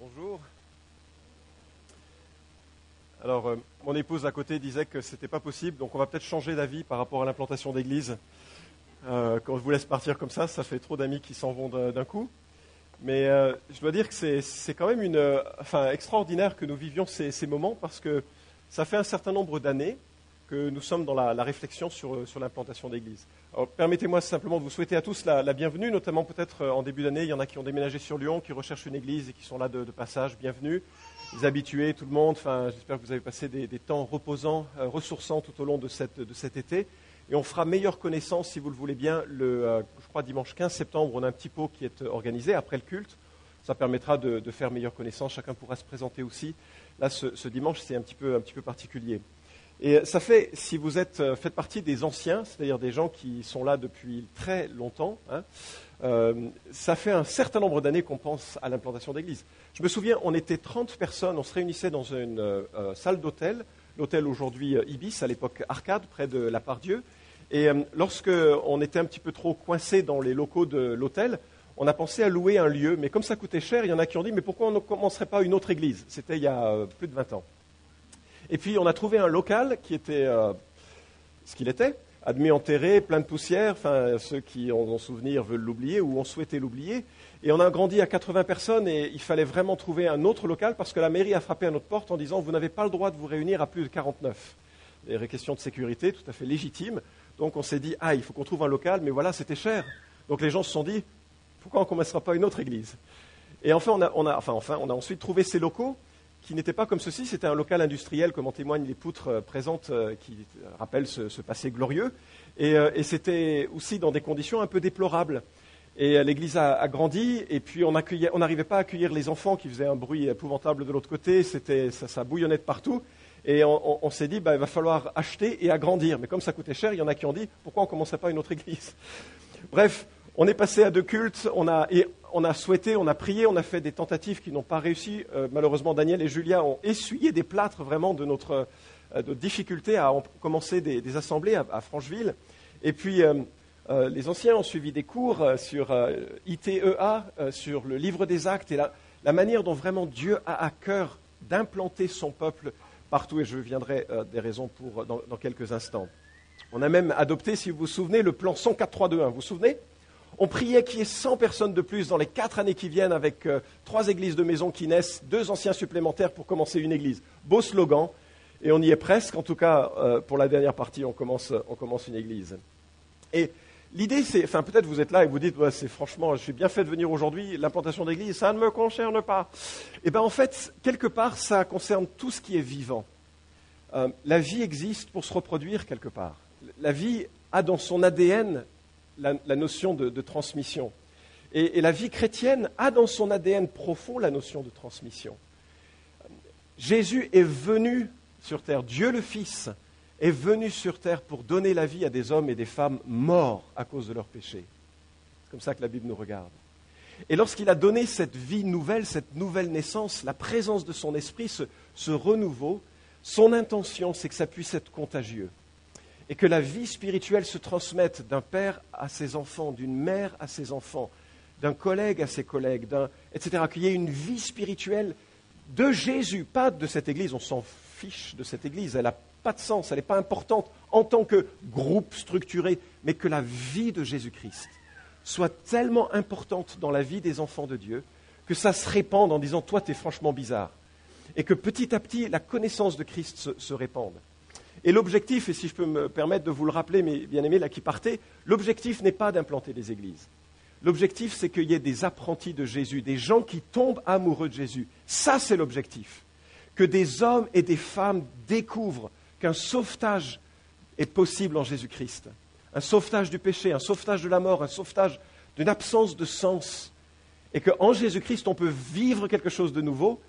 Bonjour. Alors, euh, mon épouse à côté disait que ce n'était pas possible, donc on va peut-être changer d'avis par rapport à l'implantation d'église. Euh, quand je vous laisse partir comme ça, ça fait trop d'amis qui s'en vont d'un coup. Mais euh, je dois dire que c'est quand même une, enfin, extraordinaire que nous vivions ces, ces, moments parce que ça fait un certain nombre d'années que nous sommes dans la, réflexion sur, sur l'implantation d'église. Permettez-moi simplement de vous souhaiter à tous la, bienvenue, notamment peut-être en début d'année, il y en a qui ont déménagé sur Lyon, qui recherchent une église et qui sont là de, passage. Bienvenue les habitués, tout le monde. Enfin, j'espère que vous avez passé des, temps reposants, euh, ressourçants tout au long de, cet été. Et on fera meilleure connaissance, si vous le voulez bien, le, euh, je crois dimanche 15 septembre, on a un petit pot qui est organisé après le culte. Ça permettra de, de faire meilleure connaissance. Chacun pourra se présenter aussi. Là, ce, ce dimanche, c'est un petit peu, un petit peu particulier. Et ça fait, si vous êtes, euh, faites partie des anciens, c'est-à-dire des gens qui sont là depuis très longtemps, hein, euh, ça fait un certain nombre d'années qu'on pense à l'implantation d'église. Je me souviens, on était 30 personnes, on se réunissait dans une euh, salle d'hôtel, l'hôtel aujourd'hui euh, Ibis, à l'époque Arcade, près de la Part-Dieu. Et euh, lorsque on était un petit peu trop coincé dans les locaux de l'hôtel, on a pensé à louer un lieu, mais comme ça coûtait cher, il y en a qui ont dit, mais pourquoi on ne commencerait pas une autre église? C'était il y a euh, plus de 20 ans. Et puis on a trouvé un local qui était euh, ce qu'il était, admis enterré, plein de poussière, enfin ceux qui en ont souvenir veulent l'oublier ou ont souhaité l'oublier. Et on a grandi à 80 personnes et il fallait vraiment trouver un autre local parce que la mairie a frappé à notre porte en disant vous n'avez pas le droit de vous réunir à plus de 49. Des questions de sécurité tout à fait légitimes. Donc on s'est dit ah il faut qu'on trouve un local, mais voilà c'était cher. Donc les gens se sont dit pourquoi on ne commencera pas une autre église? Et enfin on a, enfin, enfin on a ensuite trouvé ces locaux qui n'était pas comme ceci, c'était un local industriel, comme en témoignent les poutres euh, présentes euh, qui rappellent ce, passé glorieux. Et, euh, c'était aussi dans des conditions un peu déplorables. Et l'église a, grandi, et puis on n'arrivait pas à accueillir les enfants qui faisaient un bruit épouvantable de l'autre côté, c'était, ça, bouillonnait de partout. Et on, s'est dit, bah, il va falloir acheter et agrandir. Mais comme ça coûtait cher, il y en a qui ont dit, pourquoi on ne commencerait pas une autre église? Bref, on est passé à deux cultes, on a, on a souhaité, on a prié, on a fait des tentatives qui n'ont pas réussi. Euh, malheureusement, Daniel et Julia ont essuyé des plâtres vraiment de notre, euh, difficulté à commencer des, assemblées à, Francheville. Et puis, euh, les anciens ont suivi des cours sur ITEA, sur le livre des actes et la, la, manière dont vraiment Dieu a à cœur d'implanter son peuple partout. Et je viendrai des raisons pour, dans, dans, quelques instants. On a même adopté, si vous vous souvenez, le plan 104-3-2-1. Vous vous souvenez? On priait qu'il y ait 100 personnes de plus dans les quatre années qui viennent avec euh, trois églises de maison qui naissent, deux anciens supplémentaires pour commencer une église. Beau slogan, et on y est presque. En tout cas, euh, pour la dernière partie, on commence, on commence une église. Et l'idée, c'est, enfin peut-être vous êtes là et vous dites, c'est franchement, je suis bien fait de venir aujourd'hui, l'implantation d'église, ça ne me concerne pas. Eh bien en fait, quelque part, ça concerne tout ce qui est vivant. Euh, la vie existe pour se reproduire quelque part. La vie a dans son ADN la, notion de, transmission. Et, la vie chrétienne a dans son ADN profond la notion de transmission. Jésus est venu sur terre, Dieu le Fils est venu sur terre pour donner la vie à des hommes et des femmes morts à cause de leurs péchés. C'est comme ça que la Bible nous regarde. Et lorsqu'il a donné cette vie nouvelle, cette nouvelle naissance, la présence de son esprit, ce renouveau, son intention, c'est que ça puisse être contagieux et que la vie spirituelle se transmette d'un père à ses enfants, d'une mère à ses enfants, d'un collègue à ses collègues, etc. Qu'il y ait une vie spirituelle de Jésus, pas de cette Église. On s'en fiche de cette Église, elle n'a pas de sens, elle n'est pas importante en tant que groupe structuré, mais que la vie de Jésus-Christ soit tellement importante dans la vie des enfants de Dieu que ça se répande en disant Toi, tu es franchement bizarre. Et que petit à petit, la connaissance de Christ se, se répande. Et l'objectif, et si je peux me permettre de vous le rappeler, mes bien-aimés, là qui partez, l'objectif n'est pas d'implanter des églises. L'objectif, c'est qu'il y ait des apprentis de Jésus, des gens qui tombent amoureux de Jésus. Ça, c'est l'objectif. Que des hommes et des femmes découvrent qu'un sauvetage est possible en Jésus-Christ. Un sauvetage du péché, un sauvetage de la mort, un sauvetage d'une absence de sens. Et qu'en Jésus-Christ, on peut vivre quelque chose de nouveau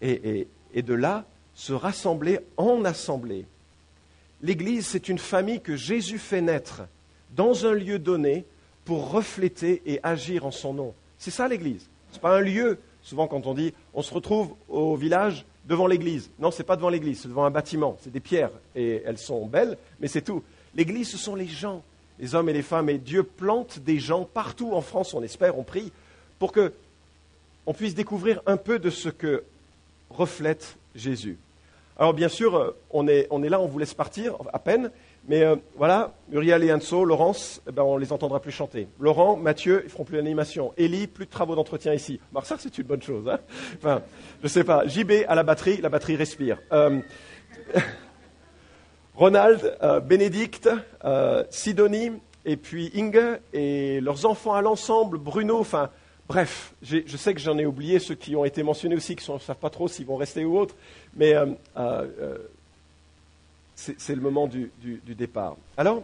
et, de là se rassembler en assemblée L'Église, c'est une famille que Jésus fait naître dans un lieu donné pour refléter et agir en son nom. C'est ça l'Église. Ce n'est pas un lieu. Souvent, quand on dit on se retrouve au village devant l'Église. Non, ce n'est pas devant l'Église, c'est devant un bâtiment. C'est des pierres et elles sont belles, mais c'est tout. L'Église, ce sont les gens, les hommes et les femmes. Et Dieu plante des gens partout en France, on espère, on prie, pour que on puisse découvrir un peu de ce que reflète Jésus. Alors bien sûr, euh, on est, là, on vous laisse partir à peine, mais euh, voilà, Muriel et Anso, Laurence, eh ben, on les entendra plus chanter. Laurent, Mathieu, ils feront plus d'animation. Élie, plus de travaux d'entretien ici. Ça, c'est une bonne chose. Hein enfin, je sais pas. JB à la batterie, la batterie respire. Euh, Ronald, Bénédicte, Sidonie, et puis Inge, et leurs enfants à l'ensemble, Bruno, enfin, bref, je sais que j'en ai oublié ceux qui ont été mentionnés aussi, qui ne savent pas trop s'ils vont rester ou autre, mais c'est le moment du, départ. Alors,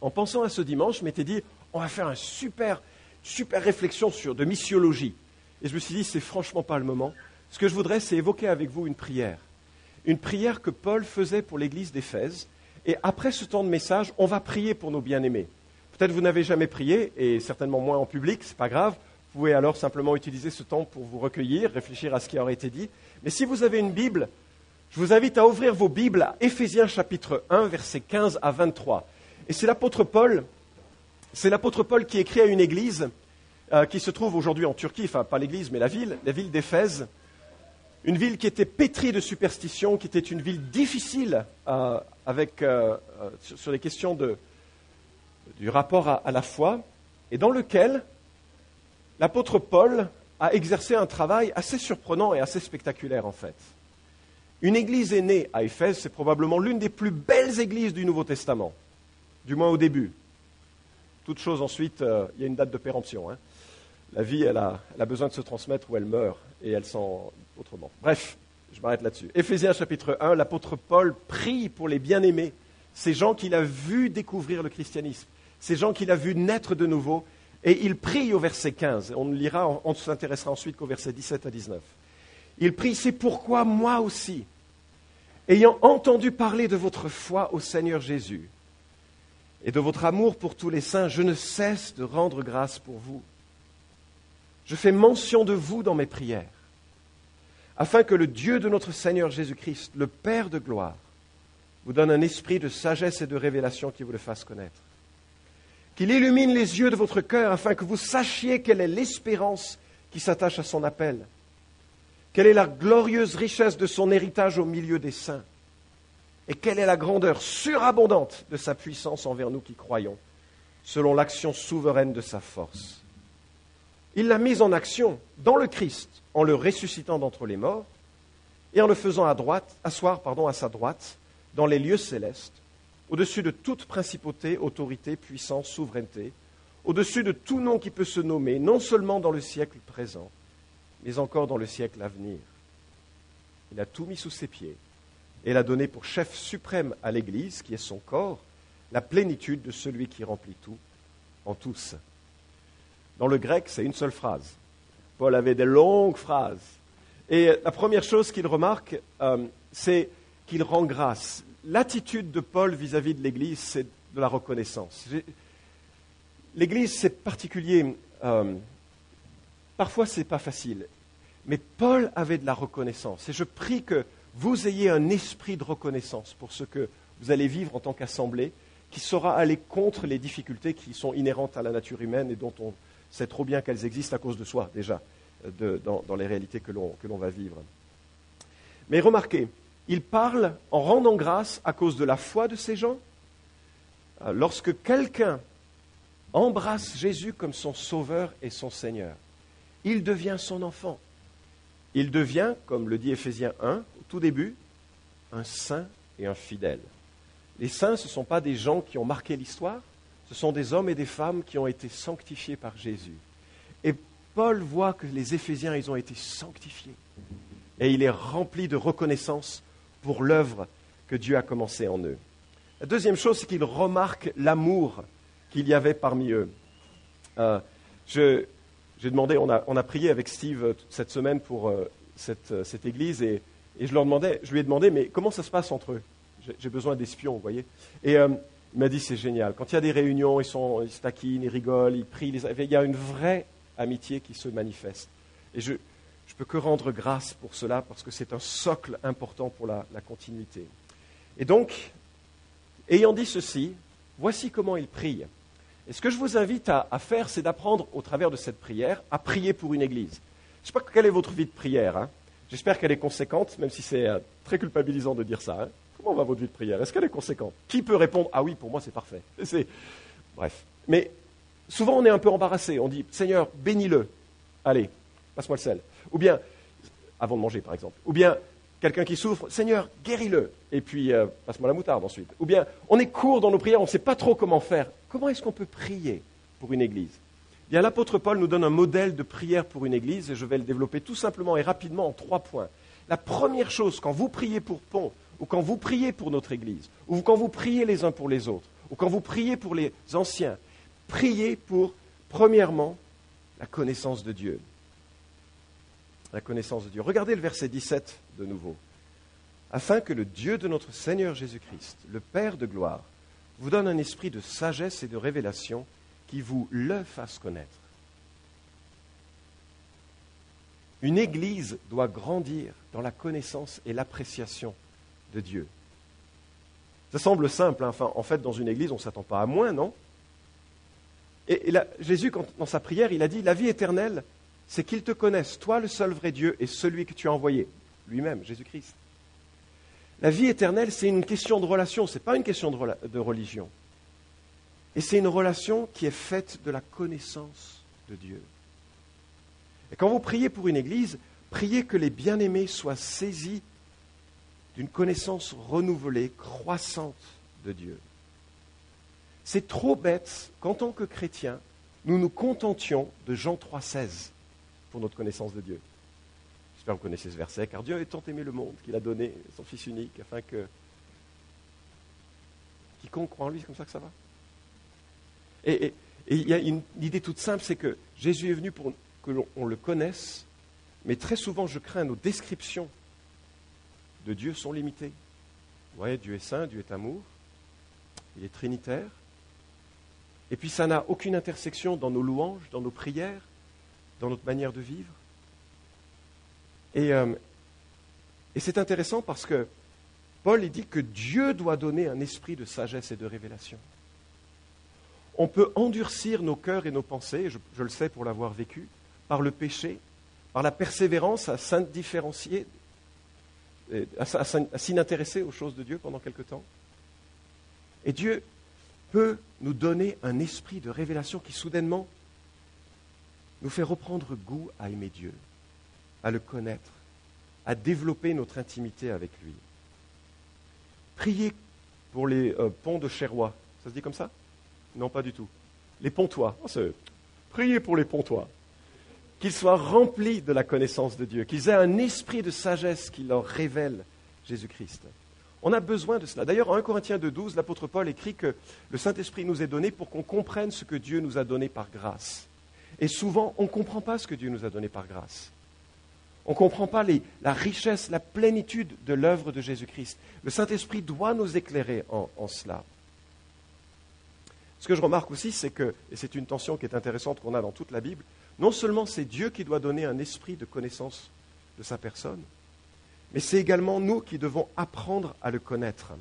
en pensant à ce dimanche, je m'étais dit, on va faire une super, super réflexion sur de missiologie. Et je me suis dit, c'est franchement pas le moment. Ce que je voudrais, c'est évoquer avec vous une prière. Une prière que Paul faisait pour l'église d'Éphèse. Et après ce temps de message, on va prier pour nos bien-aimés. Peut-être vous n'avez jamais prié, et certainement moins en public, ce n'est pas grave. Vous pouvez alors simplement utiliser ce temps pour vous recueillir, réfléchir à ce qui aurait été dit. Mais si vous avez une Bible, je vous invite à ouvrir vos Bibles à Éphésiens chapitre 1, versets 15 à 23. Et c'est l'apôtre Paul, c'est l'apôtre Paul qui écrit à une église euh, qui se trouve aujourd'hui en Turquie, enfin pas l'église, mais la ville, la ville d'Éphèse. Une ville qui était pétrie de superstitions, qui était une ville difficile euh, avec, euh, sur, les questions du rapport à, à la foi, et dans lequel l'apôtre Paul a exercé un travail assez surprenant et assez spectaculaire en fait. Une église est née à Éphèse, c'est probablement l'une des plus belles églises du Nouveau Testament, du moins au début. Toute chose ensuite, euh, il y a une date de péremption. Hein. La vie, elle a, besoin de se transmettre ou elle meurt, et elle sent autrement. Bref, je m'arrête là-dessus. Éphésiens chapitre 1, l'apôtre Paul prie pour les bien-aimés, ces gens qu'il a vus découvrir le christianisme, ces gens qu'il a vus naître de nouveau, et il prie au verset 15. On lira, on s'intéressera ensuite qu'au verset 17 à 19. Il prie, c'est pourquoi moi aussi, ayant entendu parler de votre foi au Seigneur Jésus et de votre amour pour tous les saints, je ne cesse de rendre grâce pour vous. Je fais mention de vous dans mes prières, afin que le Dieu de notre Seigneur Jésus-Christ, le Père de gloire, vous donne un esprit de sagesse et de révélation qui vous le fasse connaître. Qu'il illumine les yeux de votre cœur afin que vous sachiez quelle est l'espérance qui s'attache à son appel. Quelle est la glorieuse richesse de son héritage au milieu des saints. Et quelle est la grandeur surabondante de sa puissance envers nous qui croyons, selon l'action souveraine de sa force. Il l'a mise en action dans le Christ, en le ressuscitant d'entre les morts et en le faisant à droite, asseoir à sa droite dans les lieux célestes, au-dessus de toute principauté, autorité, puissance, souveraineté, au-dessus de tout nom qui peut se nommer, non seulement dans le siècle présent, mais encore dans le siècle à venir. Il a tout mis sous ses pieds et l'a donné pour chef suprême à l'Église, qui est son corps, la plénitude de celui qui remplit tout en tous. Dans le grec, c'est une seule phrase. Paul avait des longues phrases. Et la première chose qu'il remarque, euh, c'est qu'il rend grâce. L'attitude de Paul vis-à-vis de l'Église, c'est de la reconnaissance. L'Église, c'est particulier. Euh, Parfois, ce n'est pas facile. Mais Paul avait de la reconnaissance. Et je prie que vous ayez un esprit de reconnaissance pour ce que vous allez vivre en tant qu'assemblée, qui saura aller contre les difficultés qui sont inhérentes à la nature humaine et dont on sait trop bien qu'elles existent à cause de soi, déjà, dans, dans, les réalités que l'on va vivre. Mais remarquez, il parle en rendant grâce à cause de la foi de ces gens. Lorsque quelqu'un embrasse Jésus comme son sauveur et son Seigneur, il devient son enfant. Il devient, comme le dit Éphésiens 1, au tout début, un saint et un fidèle. Les saints, ce ne sont pas des gens qui ont marqué l'histoire, ce sont des hommes et des femmes qui ont été sanctifiés par Jésus. Et Paul voit que les Éphésiens, ils ont été sanctifiés. Et il est rempli de reconnaissance pour l'œuvre que Dieu a commencée en eux. La deuxième chose, c'est qu'il remarque l'amour qu'il y avait parmi eux. Euh, je, j'ai demandé, on a, prié avec Steve euh, cette semaine pour euh, euh, cette, église et, je, leur demandais, je lui ai demandé, mais comment ça se passe entre eux? J'ai besoin d'espions, vous voyez. Et il m'a dit, c'est génial. Quand il y a des réunions, ils, sont, ils se taquinent, ils rigolent, ils prient. il y a une vraie amitié qui se manifeste. Et je ne peux que rendre grâce pour cela parce que c'est un socle important pour la, continuité. Et donc, ayant dit ceci, voici comment ils prient. Et ce que je vous invite à, faire, c'est d'apprendre au travers de cette prière à prier pour une église. Je ne sais pas quelle est votre vie de prière. Hein. J'espère qu'elle est conséquente, même si c'est euh, très culpabilisant de dire ça. Hein. Comment va votre vie de prière? Est-ce qu'elle est conséquente? Qui peut répondre Ah oui, pour moi c'est parfait. Bref. Mais souvent on est un peu embarrassé. On dit Seigneur, bénis-le. Allez, passe-moi le sel. Ou bien, avant de manger par exemple. Ou bien, quelqu'un qui souffre, Seigneur, guéris-le. Et puis, euh, passe-moi la moutarde ensuite. Ou bien, on est court dans nos prières, on ne sait pas trop comment faire. Comment est-ce qu'on peut prier pour une église? Bien, l'apôtre Paul nous donne un modèle de prière pour une église et je vais le développer tout simplement et rapidement en trois points. La première chose, quand vous priez pour Pont, ou quand vous priez pour notre église, ou quand vous priez les uns pour les autres, ou quand vous priez pour les anciens, priez pour, premièrement, la connaissance de Dieu. La connaissance de Dieu. Regardez le verset 17 de nouveau. Afin que le Dieu de notre Seigneur Jésus-Christ, le Père de gloire, vous donne un esprit de sagesse et de révélation qui vous le fasse connaître. Une Église doit grandir dans la connaissance et l'appréciation de Dieu. Ça semble simple, hein. enfin, en fait, dans une Église, on ne s'attend pas à moins, non? Et, Jésus, dans sa prière, il a dit, la vie éternelle, c'est qu'ils te connaissent, toi le seul vrai Dieu et celui que tu as envoyé, lui-même, Jésus-Christ. La vie éternelle, c'est une question de relation, ce n'est pas une question de religion. Et c'est une relation qui est faite de la connaissance de Dieu. Et quand vous priez pour une église, priez que les bien-aimés soient saisis d'une connaissance renouvelée, croissante de Dieu. C'est trop bête qu'en tant que chrétiens, nous nous contentions de Jean 3,16 pour notre connaissance de Dieu. J'espère que vous connaissez ce verset, car Dieu a tant aimé le monde qu'il a donné son Fils unique afin que quiconque croit en lui, c'est comme ça que ça va et, il y a une idée toute simple, c'est que Jésus est venu pour que l'on le connaisse, mais très souvent, je crains, nos descriptions de Dieu sont limitées. Vous voyez, Dieu est saint, Dieu est amour, il est trinitaire. Et puis ça n'a aucune intersection dans nos louanges, dans nos prières, dans notre manière de vivre. Et, euh, c'est intéressant parce que Paul dit que Dieu doit donner un esprit de sagesse et de révélation on peut endurcir nos cœurs et nos pensées, je, le sais pour l'avoir vécu, par le péché, par la persévérance à s'indifférencier, à, à s'intéresser aux choses de Dieu pendant quelque temps. Et Dieu peut nous donner un esprit de révélation qui soudainement nous fait reprendre goût à aimer Dieu, à le connaître, à développer notre intimité avec lui. Priez pour les euh, ponts de Chérois. Ça se dit comme ça? Non, pas du tout. Les pontois. Oh, priez pour les pontois. Qu'ils soient remplis de la connaissance de Dieu, qu'ils aient un esprit de sagesse qui leur révèle Jésus-Christ. On a besoin de cela. D'ailleurs, en 1 Corinthiens 2.12, l'apôtre Paul écrit que le Saint-Esprit nous est donné pour qu'on comprenne ce que Dieu nous a donné par grâce. Et souvent, on ne comprend pas ce que Dieu nous a donné par grâce. On ne comprend pas la richesse, la plénitude de l'œuvre de Jésus-Christ. Le Saint-Esprit doit nous éclairer en cela. Ce que je remarque aussi, c'est que, et c'est une tension qui est intéressante qu'on a dans toute la Bible, non seulement c'est Dieu qui doit donner un esprit de connaissance de sa personne, mais c'est également nous qui devons apprendre à le connaître.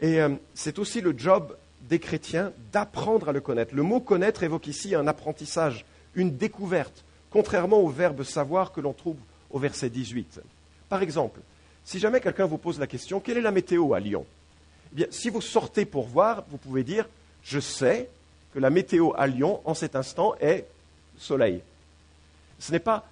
Et euh, c'est aussi le job des chrétiens d'apprendre à le connaître. Le mot connaître évoque ici un apprentissage, une découverte, contrairement au verbe savoir que l'on trouve au verset 18. Par exemple, si jamais quelqu'un vous pose la question, quelle est la météo à Lyon? Eh bien, si vous sortez pour voir, vous pouvez dire je sais que la météo à Lyon, en cet instant, est soleil. Ce n'est pas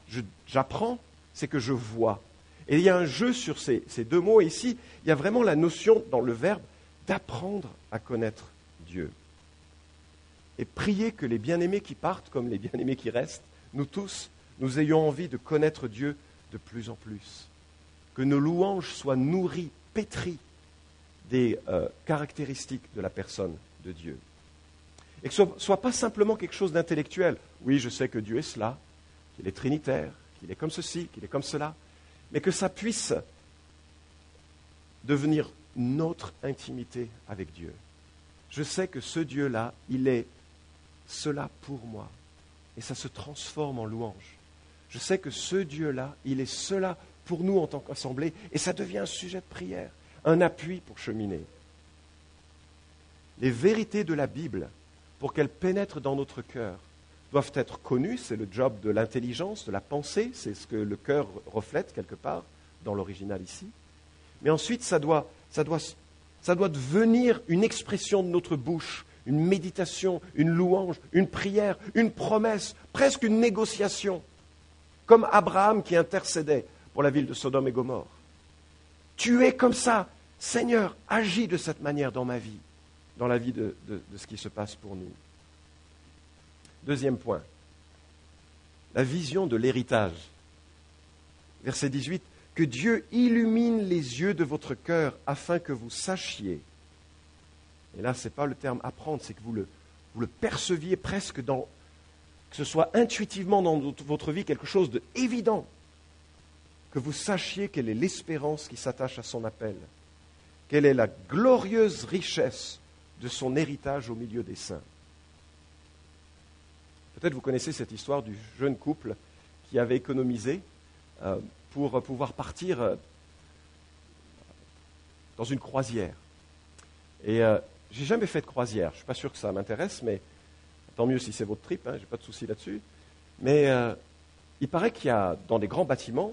j'apprends, c'est que je vois. Et il y a un jeu sur ces, ces, deux mots. ici, il y a vraiment la notion dans le verbe d'apprendre à connaître Dieu. Et prier que les bien-aimés qui partent, comme les bien-aimés qui restent, nous tous, nous ayons envie de connaître Dieu de plus en plus. Que nos louanges soient nourries, pétries des euh, caractéristiques de la personne de Dieu. Et que ce ne soit pas simplement quelque chose d'intellectuel. Oui, je sais que Dieu est cela, qu'il est trinitaire, qu'il est comme ceci, qu'il est comme cela, mais que ça puisse devenir notre intimité avec Dieu. Je sais que ce Dieu-là, il est cela pour moi. Et ça se transforme en louange. Je sais que ce Dieu-là, il est cela pour nous en tant qu'assemblée. Et ça devient un sujet de prière, un appui pour cheminer les vérités de la Bible, pour qu'elles pénètrent dans notre cœur, doivent être connus, c'est le job de l'intelligence, de la pensée, c'est ce que le cœur reflète quelque part dans l'original ici. Mais ensuite, ça doit, ça, doit, ça doit devenir une expression de notre bouche, une méditation, une louange, une prière, une promesse, presque une négociation, comme Abraham qui intercédait pour la ville de Sodome et Gomorre. Tu es comme ça, Seigneur, agis de cette manière dans ma vie, dans la vie de, de ce qui se passe pour nous. Deuxième point, la vision de l'héritage. Verset 18, que Dieu illumine les yeux de votre cœur afin que vous sachiez. Et là, ce n'est pas le terme apprendre, c'est que vous le, perceviez presque dans, que ce soit intuitivement dans votre vie quelque chose d'évident, que vous sachiez quelle est l'espérance qui s'attache à son appel, quelle est la glorieuse richesse de son héritage au milieu des saints. Peut-être vous connaissez cette histoire du jeune couple qui avait économisé euh, pour pouvoir partir euh, dans une croisière. Et euh, j'ai jamais fait de croisière. Je suis pas sûr que ça m'intéresse, mais tant mieux si c'est votre trip, hein, je n'ai pas de souci là-dessus. Mais euh, il paraît qu'il y a dans des grands bâtiments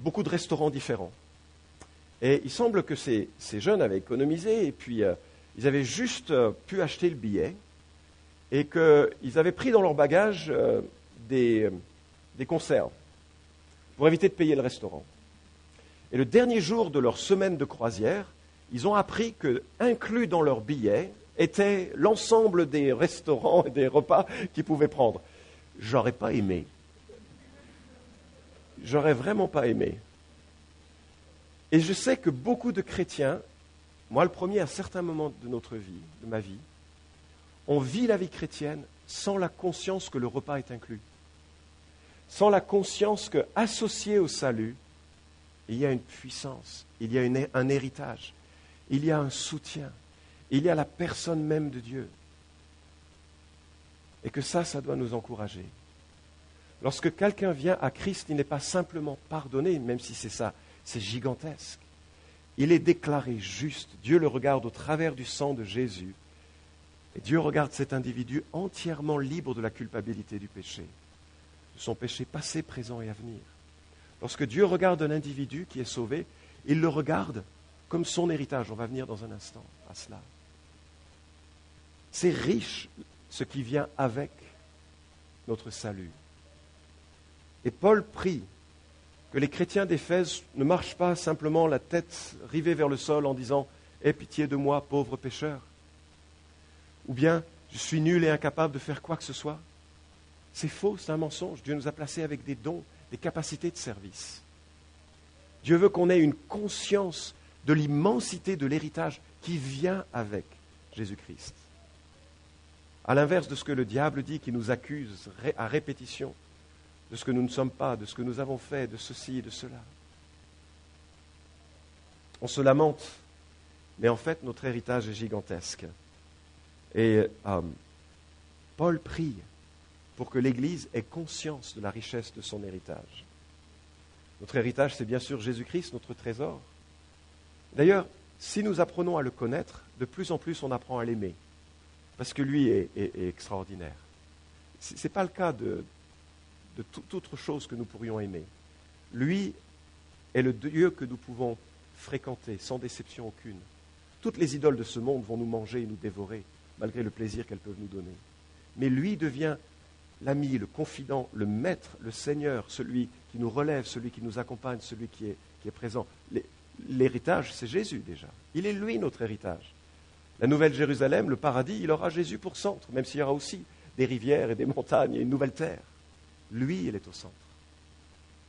beaucoup de restaurants différents. Et il semble que ces, ces jeunes avaient économisé et puis ils avaient juste pu acheter le billet et qu'ils avaient pris dans leur bagage des, des conserves pour éviter de payer le restaurant. Et le dernier jour de leur semaine de croisière, ils ont appris que, inclus dans leur billet, était l'ensemble des restaurants et des repas qu'ils pouvaient prendre. J'aurais pas aimé. J'aurais vraiment pas aimé. Et je sais que beaucoup de chrétiens, moi le premier à certains moments de notre vie, de ma vie, on vit la vie chrétienne sans la conscience que le repas est inclus sans la conscience que, associé au salut, il y a une puissance, il y a un héritage, il y a un soutien, il y a la personne même de Dieu. Et que ça, ça doit nous encourager. Lorsque quelqu'un vient à Christ, il n'est pas simplement pardonné, même si c'est ça, c'est gigantesque. Il est déclaré juste. Dieu le regarde au travers du sang de Jésus. Et Dieu regarde cet individu entièrement libre de la culpabilité du péché son péché passé, présent et à venir. Lorsque Dieu regarde un individu qui est sauvé, il le regarde comme son héritage. On va venir dans un instant à cela. C'est riche ce qui vient avec notre salut. Et Paul prie que les chrétiens d'Éphèse ne marchent pas simplement la tête rivée vers le sol en disant Aie pitié de moi, pauvre pécheur. Ou bien Je suis nul et incapable de faire quoi que ce soit. C'est faux, c'est un mensonge. Dieu nous a placés avec des dons, des capacités de service. Dieu veut qu'on ait une conscience de l'immensité de l'héritage qui vient avec Jésus-Christ. À l'inverse de ce que le diable dit, qui nous accuse à répétition de ce que nous ne sommes pas, de ce que nous avons fait, de ceci et de cela. On se lamente, mais en fait notre héritage est gigantesque. Et euh, Paul prie pour que l'Église ait conscience de la richesse de son héritage. Notre héritage, c'est bien sûr Jésus-Christ, notre trésor. D'ailleurs, si nous apprenons à le connaître, de plus en plus on apprend à l'aimer, parce que lui est, extraordinaire. Ce n'est pas le cas de, de toute autre chose que nous pourrions aimer. Lui est le Dieu que nous pouvons fréquenter sans déception aucune. Toutes les idoles de ce monde vont nous manger et nous dévorer, malgré le plaisir qu'elles peuvent nous donner. Mais lui devient l'ami, le confident, le maître, le Seigneur, celui qui nous relève, celui qui nous accompagne, celui qui est, présent. L'héritage, c'est Jésus déjà. Il est lui notre héritage. La Nouvelle Jérusalem, le paradis, il aura Jésus pour centre, même s'il y aura aussi des rivières et des montagnes et une nouvelle terre. Lui, il est au centre.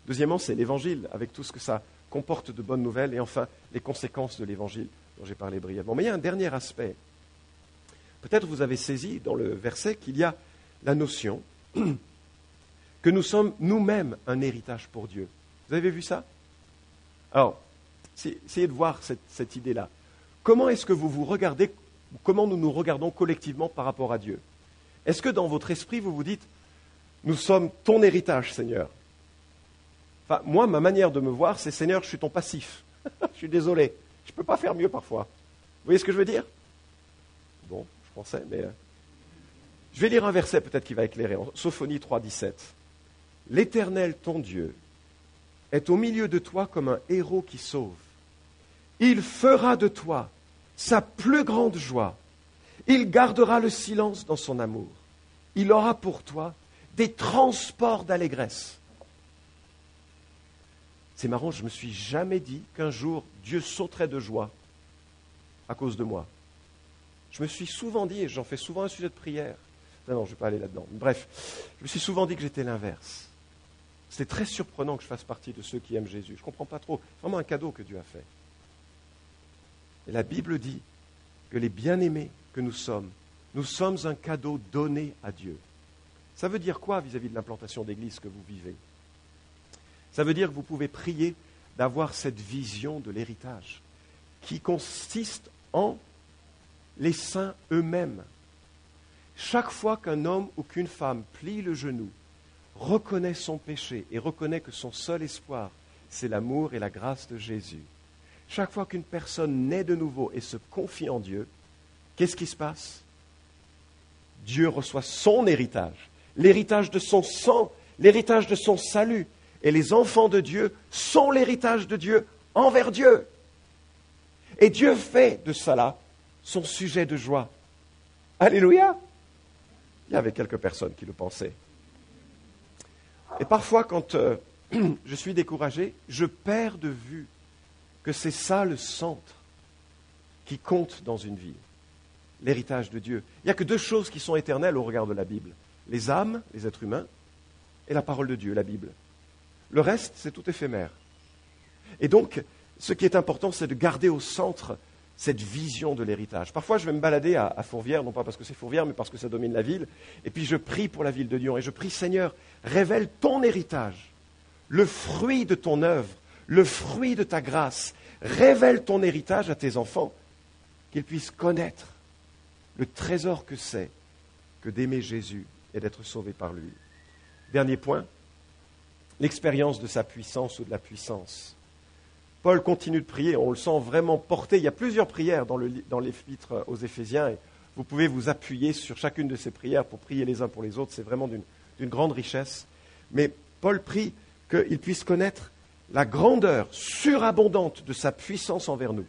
Deuxièmement, c'est l'Évangile, avec tout ce que ça comporte de bonnes nouvelles, et enfin, les conséquences de l'Évangile, dont j'ai parlé brièvement. Mais il y a un dernier aspect. Peut-être vous avez saisi dans le verset qu'il y a la notion que nous sommes nous-mêmes un héritage pour Dieu. Vous avez vu ça? Alors, essayez de voir cette, idée-là. Comment est-ce que vous vous regardez, comment nous nous regardons collectivement par rapport à Dieu? Est-ce que dans votre esprit, vous vous dites, nous sommes ton héritage, Seigneur Enfin, moi, ma manière de me voir, c'est Seigneur, je suis ton passif. je suis désolé, je ne peux pas faire mieux parfois. Vous voyez ce que je veux dire? Bon, je pensais, mais... Je vais lire un verset peut-être qui va éclairer. En Sophonie 3, 17. L'Éternel, ton Dieu, est au milieu de toi comme un héros qui sauve. Il fera de toi sa plus grande joie. Il gardera le silence dans son amour. Il aura pour toi des transports d'allégresse. C'est marrant, je ne me suis jamais dit qu'un jour Dieu sauterait de joie à cause de moi. Je me suis souvent dit, et j'en fais souvent un sujet de prière, non, je ne vais pas aller là-dedans. Bref, je me suis souvent dit que j'étais l'inverse. C'était très surprenant que je fasse partie de ceux qui aiment Jésus. Je ne comprends pas trop. C'est vraiment un cadeau que Dieu a fait. Et la Bible dit que les bien-aimés que nous sommes, nous sommes un cadeau donné à Dieu. Ça veut dire quoi vis-à-vis de l'implantation d'église que vous vivez? Ça veut dire que vous pouvez prier d'avoir cette vision de l'héritage qui consiste en les saints eux-mêmes. Chaque fois qu'un homme ou qu'une femme plie le genou, reconnaît son péché et reconnaît que son seul espoir, c'est l'amour et la grâce de Jésus, chaque fois qu'une personne naît de nouveau et se confie en Dieu, qu'est-ce qui se passe? Dieu reçoit son héritage, l'héritage de son sang, l'héritage de son salut. Et les enfants de Dieu sont l'héritage de Dieu envers Dieu. Et Dieu fait de cela son sujet de joie. Alléluia. Il y avait quelques personnes qui le pensaient. Et parfois, quand euh, je suis découragé, je perds de vue que c'est ça le centre qui compte dans une vie, l'héritage de Dieu. Il n'y a que deux choses qui sont éternelles au regard de la Bible, les âmes, les êtres humains, et la parole de Dieu, la Bible. Le reste, c'est tout éphémère. Et donc, ce qui est important, c'est de garder au centre cette vision de l'héritage. Parfois, je vais me balader à, Fourvière, non pas parce que c'est Fourvière, mais parce que ça domine la ville, et puis je prie pour la ville de Lyon, et je prie, Seigneur, révèle ton héritage, le fruit de ton œuvre, le fruit de ta grâce. Révèle ton héritage à tes enfants, qu'ils puissent connaître le trésor que c'est que d'aimer Jésus et d'être sauvé par lui. Dernier point, l'expérience de sa puissance ou de la puissance. Paul continue de prier, on le sent vraiment porté. Il y a plusieurs prières dans, l'épître aux Éphésiens et vous pouvez vous appuyer sur chacune de ces prières pour prier les uns pour les autres. C'est vraiment d'une grande richesse. Mais Paul prie qu'il puisse connaître la grandeur surabondante de sa puissance envers nous,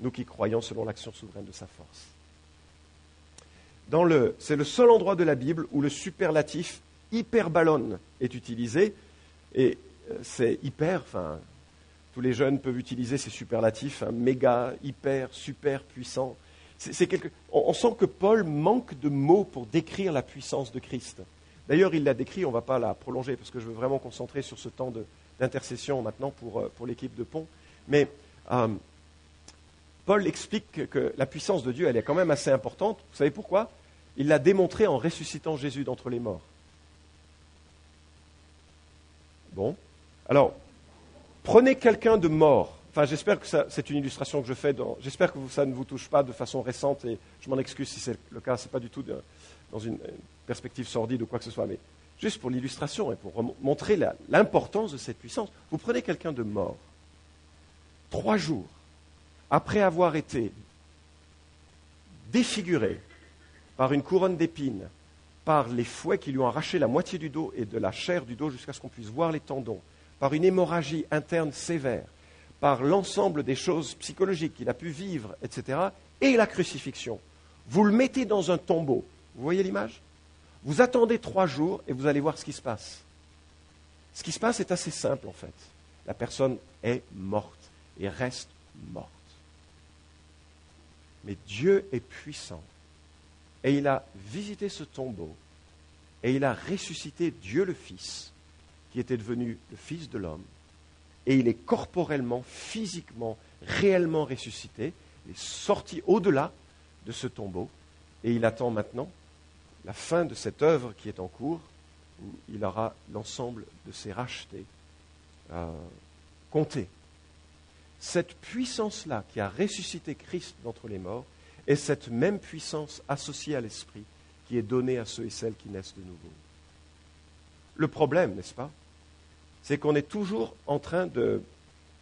nous qui croyons selon l'action souveraine de sa force. c'est le seul endroit de la Bible où le superlatif hyperballon est utilisé, et euh, c'est hyper, enfin, tous les jeunes peuvent utiliser ces superlatifs, hein, méga, hyper, super puissant. on, sent que Paul manque de mots pour décrire la puissance de Christ. D'ailleurs, il l'a décrit, on ne va pas la prolonger parce que je veux vraiment concentrer sur ce temps d'intercession maintenant pour, euh, pour l'équipe de Pont. Mais euh, Paul explique que la puissance de Dieu, elle est quand même assez importante. Vous savez pourquoi? Il l'a démontré en ressuscitant Jésus d'entre les morts. Bon. Alors, Prenez quelqu'un de mort. Enfin, j'espère que c'est une illustration que je fais. J'espère que ça ne vous touche pas de façon récente et je m'en excuse si c'est le cas. Ce n'est pas du tout dans une, perspective sordide ou quoi que ce soit. Mais juste pour l'illustration et pour montrer l'importance de cette puissance. Vous prenez quelqu'un de mort. Trois jours après avoir été défiguré par une couronne d'épines, par les fouets qui lui ont arraché la moitié du dos et de la chair du dos jusqu'à ce qu'on puisse voir les tendons, par une hémorragie interne sévère, par l'ensemble des choses psychologiques qu'il a pu vivre, etc., et la crucifixion. Vous le mettez dans un tombeau. Vous voyez l'image? Vous attendez trois jours et vous allez voir ce qui se passe. Ce qui se passe est assez simple en fait. La personne est morte et reste morte. Mais Dieu est puissant. Et il a visité ce tombeau et il a ressuscité Dieu le Fils qui était devenu le Fils de l'homme, et il est corporellement, physiquement, réellement ressuscité, il est sorti au-delà de ce tombeau, et il attend maintenant la fin de cette œuvre qui est en cours, où il aura l'ensemble de ses rachetés euh, comptés. Cette puissance-là qui a ressuscité Christ d'entre les morts est cette même puissance associée à l'Esprit qui est donnée à ceux et celles qui naissent de nouveau. Le problème, n'est-ce pas, c'est qu'on est toujours en train de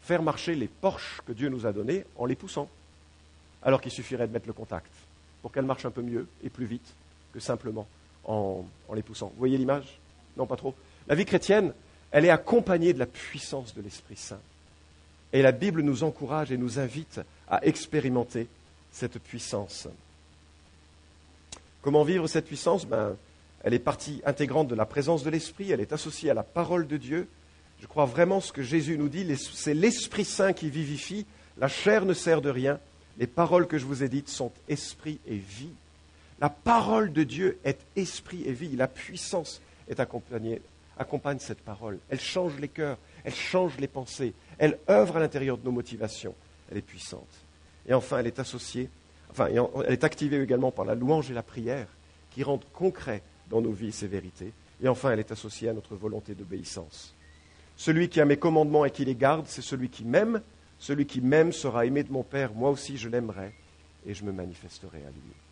faire marcher les Porsches que Dieu nous a donnés en les poussant, alors qu'il suffirait de mettre le contact pour qu'elles marchent un peu mieux et plus vite que simplement en, les poussant. Vous voyez l'image? Non, pas trop. La vie chrétienne, elle est accompagnée de la puissance de l'Esprit Saint. Et la Bible nous encourage et nous invite à expérimenter cette puissance. Comment vivre cette puissance? Ben, Elle est partie intégrante de la présence de l'Esprit, elle est associée à la parole de Dieu. Je crois vraiment ce que Jésus nous dit, c'est l'Esprit Saint qui vivifie, la chair ne sert de rien, les paroles que je vous ai dites sont esprit et vie. La parole de Dieu est esprit et vie, la puissance accompagne cette parole. Elle change les cœurs, elle change les pensées, elle œuvre à l'intérieur de nos motivations, elle est puissante. Et enfin, elle est associée, enfin, elle est activée également par la louange et la prière qui rendent concret dans nos vies ces vérités. Et enfin, elle est associée à notre volonté d'obéissance. Celui qui a mes commandements et qui les garde, c'est celui qui m'aime. Celui qui m'aime sera aimé de mon Père, moi aussi je l'aimerai et je me manifesterai à lui.